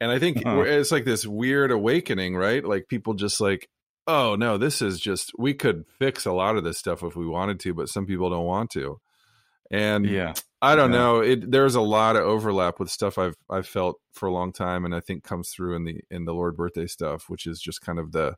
And I think Uh-huh. it's like this weird awakening, right? Like people just like, oh no, this is just we could fix a lot of this stuff if we wanted to, but some people don't want to. And Yeah. I don't Yeah. know. It there's a lot of overlap with stuff I've I've felt for a long time, and I think comes through in the in the Lord birthday stuff, which is just kind of the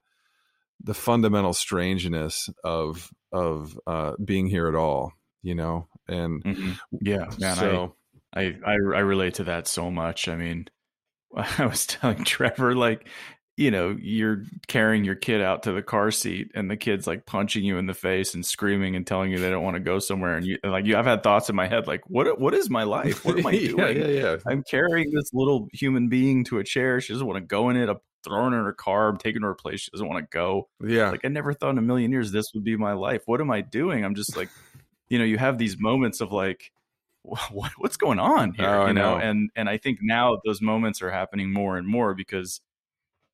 the fundamental strangeness of of uh, being here at all, you know. And Mhm. Yeah. Man, so I, I I I relate to that so much. I mean, I was telling Trevor like you know, you're carrying your kid out to the car seat and the kid's like punching you in the face and screaming and telling you they don't want to go somewhere. And you like, you, I've had thoughts in my head, like, what, what is my life? What am I doing? yeah, yeah, yeah. I'm carrying this little human being to a chair. She doesn't want to go in it. I'm throwing her in her car. I'm taking her to a place she doesn't want to go. Yeah. Like I never thought in a million years this would be my life. What am I doing? I'm just like, you know, you have these moments of like, what, what's going on here? Oh, you know? know. and and I think now those moments are happening more and more because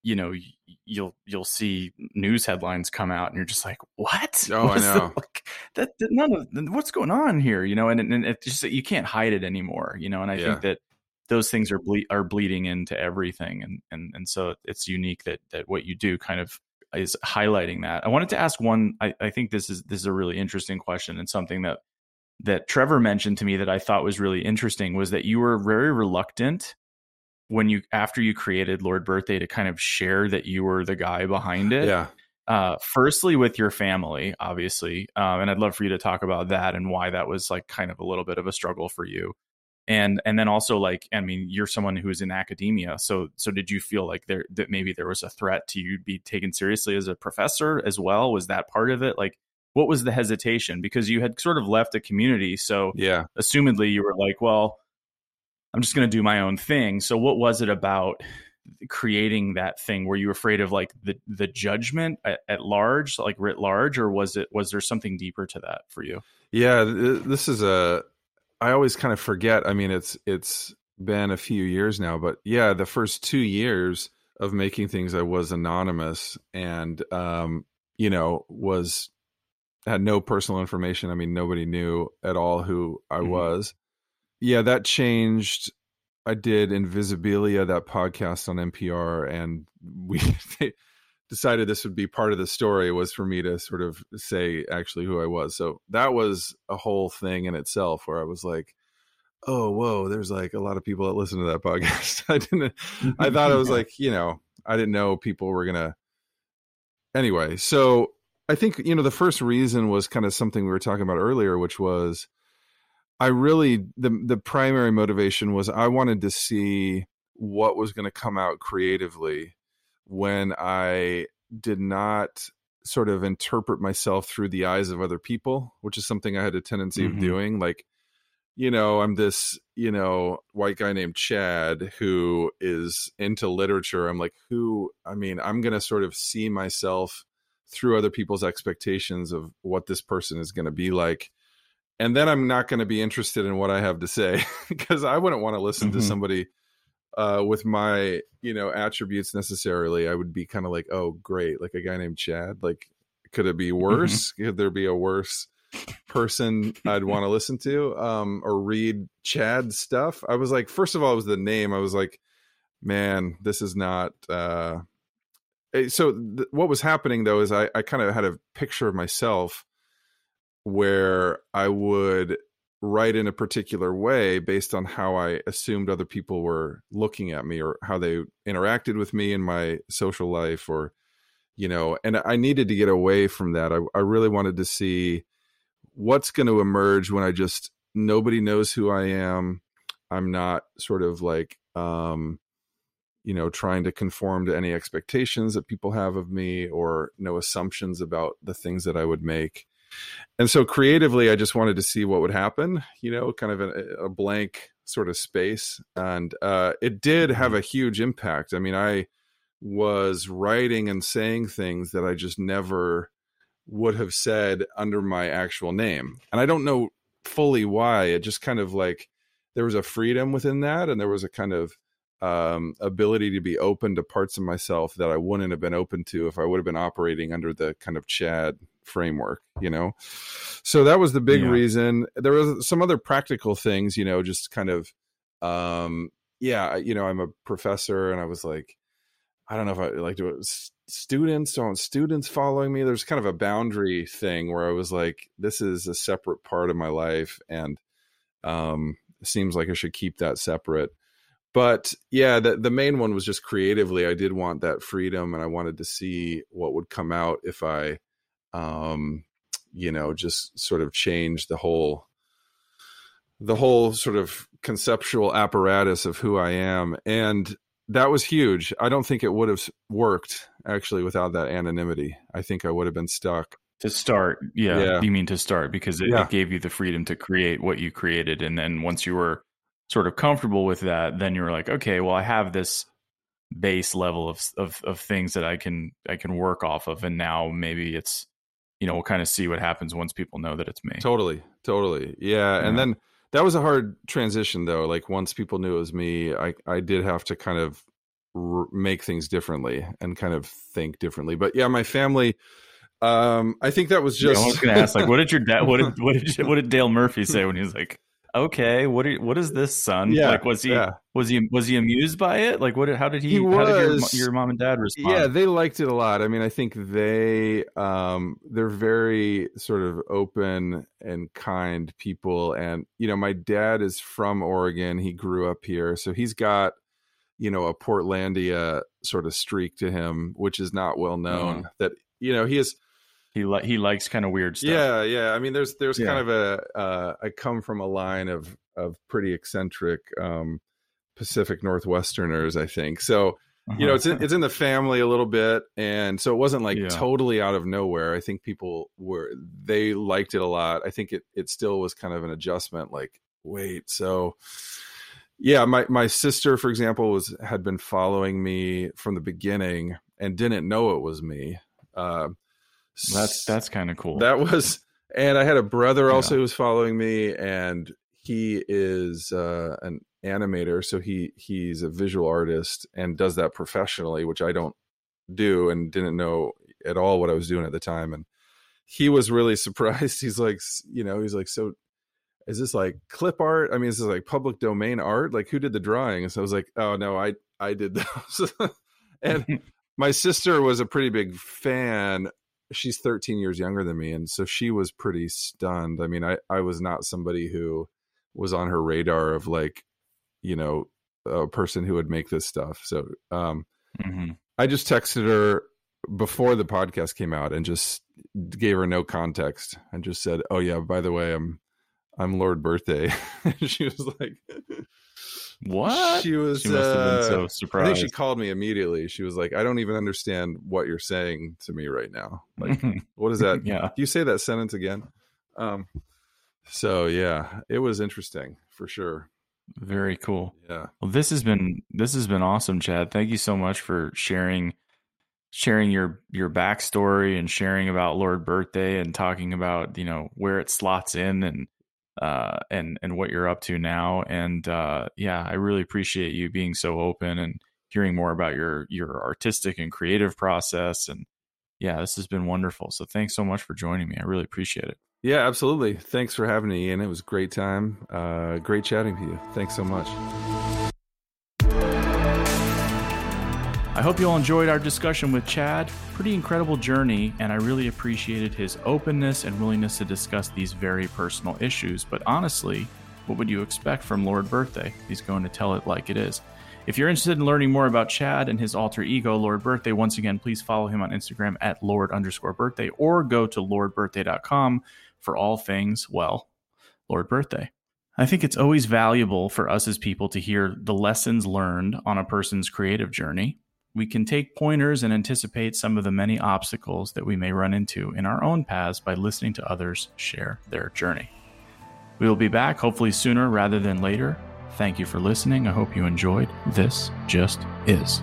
you know you'll you'll see news headlines come out and you're just like what Oh, I What's the- know. like, that, that none of what's going on here you know and, and it's just that you can't hide it anymore you know and i Yeah. think that those things are ble- are bleeding into everything and and and so it's unique that that what you do kind of is highlighting that. I wanted to ask one i, I think this is this is a really interesting question and something that that trevor mentioned to me that i thought was really interesting was that you were very reluctant when you after you created lord birthday to kind of share that you were the guy behind it. Yeah. uh, firstly with your family, obviously, um, and I'd love for you to talk about that and why that was like kind of a little bit of a struggle for you, and and then also like, I mean, you're someone who's in academia, so so did you feel like there that maybe there was a threat to you be taken seriously as a professor as well? Was that part of it? Like, what was the hesitation? Because you had sort of left a community, so Yeah. assumedly you were like, well, I'm just going to do my own thing. So what was it about creating that thing? Were you afraid of like the the judgment at, at large, like writ large, or was it was there something deeper to that for you? Yeah, th- this is a. I always kind of forget. I mean, it's it's been a few years now, but yeah, the first two years of making things, I was anonymous, and um, you know, was had no personal information. I mean, nobody knew at all who I Mhm. was. Yeah, that changed. I did Invisibilia, that podcast on NPR, and we decided this would be part of the story was for me to sort of say actually who I was. So that was a whole thing in itself where I was like, oh, whoa, there's like a lot of people that listen to that podcast. I didn't, I thought it was like, you know, I didn't know people were going to. Anyway, so I think, you know, the first reason was kind of something we were talking about earlier, which was I really, the, the primary motivation was I wanted to see what was going to come out creatively when I did not sort of interpret myself through the eyes of other people, which is something I had a tendency Mhm. of doing. Like, you know, I'm this, you know, white guy named Chad who is into literature. I'm like, who, I mean, I'm going to sort of see myself through other people's expectations of what this person is going to be like. And then I'm not going to be interested in what I have to say because I wouldn't want to listen to Mhm. somebody uh, with my, you know, attributes necessarily. I would be kind of like, oh, great. Like a guy named Chad. Like, could it be worse? Could there be a worse person I'd want to listen to um, or read Chad stuff? I was like, first of all, it was the name. I was like, man, this is not. Uh... eh, So th- what was happening though is I, I kind of had a picture of myself where I would write in a particular way based on how I assumed other people were looking at me or how they interacted with me in my social life or you know and I needed to get away from that. I, I really wanted to see what's going to emerge when I just nobody knows who I am. I'm not sort of like um you know trying to conform to any expectations that people have of me or no assumptions about the things that I would make and so creatively i just wanted to see what would happen you know kind of a, a blank sort of space. And uh, it did have a huge impact. I mean i was writing and saying things that i just never would have said under my actual name. And i don't know fully why. It just kind of like there was a freedom within that and there was a kind of um, ability to be open to parts of myself that i wouldn't have been open to if i would have been operating under the kind of chad framework you know? So that was the big Yeah. reason. There was some other practical things you know just kind of um yeah you know i'm a professor and i was like i don't know if i like do it students don't students following me? There's kind of a boundary thing where i was like this is a separate part of my life and um seems like i should keep that separate. But yeah the, the main one was just creatively i did want that freedom and i wanted to see what would come out if i um you know just sort of change the whole the whole sort of conceptual apparatus of who i am and that was huge. I don't think it would have worked actually without that anonymity. I think I would have been stuck. To start, yeah. Yeah. You mean to start because it, Yeah. it gave you the freedom to create what you created, and then once you were sort of comfortable with that, then you were like, okay, well, I have this base level of of of things that I can I can work off of, and now maybe it's you know we'll kind of see what happens once people know that it's me. Totally, totally. Yeah, and then that was a hard transition though. Like once people knew it was me, I I did have to kind of r- make things differently and kind of think differently. But yeah, my family um I think that was Yeah, just I was going to ask, like, what did your dad? What did what did what did Dale Murphy say when he was like, "Okay, what are, what is this, son?" Yeah, like, was he yeah. was he was he amused by it? Like, what? How did he? He how did your, was. your mom and dad respond? Yeah, they liked it a lot. I mean, I think they um they're very sort of open and kind people and you know, my dad is from Oregon. He grew up here. So he's got you know, a Portlandia sort of streak to him, which is not well known. That you know, he is he li- he likes kind of weird stuff. yeah, yeah. I mean, there's there's Yeah. kind of a uh, I come from a line of of pretty eccentric um, Pacific Northwesterners, I think. So you know, it's in, it's in the family a little bit, and so it wasn't like Yeah. totally out of nowhere. I think people were they liked it a lot. I think it it still was kind of an adjustment. Like, wait, so yeah, my my sister, for example, was had been following me from the beginning and didn't know it was me. Uh, that's that's kind of cool. that was, and I had a brother Yeah. also who was following me, and he is uh, an animator, so he he's a visual artist and does that professionally, which I don't do and didn't know at all what I was doing at the time. And he was really surprised. He's like, you know, he's like, so is this like clip art? I mean, is this like public domain art? Like, who did the drawing? And so I was like, oh no, I I did those. and my sister was a pretty big fan she's 13 years younger than me and so she was pretty stunned. I mean i i was not somebody who was on her radar of like you know a person who would make this stuff. So um Mhm. i just texted her before the podcast came out and just gave her no context and just said oh yeah by the way i'm i'm lord birthday. She was like What? she was She must have been so surprised. I surprised. think she called me immediately. She was like, "I don't even understand what you're saying to me right now. Like, what is that? yeah. Can you say that sentence again?" Um, so yeah, it was interesting for sure. Very cool. Yeah, Well, this has been this has been awesome, Chad. Thank you so much for sharing sharing your your backstory and sharing about Lord Birthday and talking about you know where it slots in and uh and and what you're up to now. And uh yeah, I really appreciate you being so open and hearing more about your your artistic and creative process. And yeah, this has been wonderful. So thanks so much for joining me. I really appreciate it. yeah, absolutely. Thanks for having me, and It was a great time. Uh, great chatting to you. Thanks so much. I hope you all enjoyed our discussion with Chad. Pretty incredible journey, and I really appreciated his openness and willingness to discuss these very personal issues. But honestly, what would you expect from Lord Birthday? He's going to tell it like it is. If you're interested in learning more about Chad and his alter ego, Lord Birthday, once again, please follow him on Instagram at Lord underscore birthday or go to lordbirthday.com for all things, well, Lord Birthday. I think it's always valuable for us as people to hear the lessons learned on a person's creative journey. We can take pointers and anticipate some of the many obstacles that we may run into in our own paths by listening to others share their journey. We will be back hopefully sooner rather than later. Thank you for listening. I hope you enjoyed. This just is.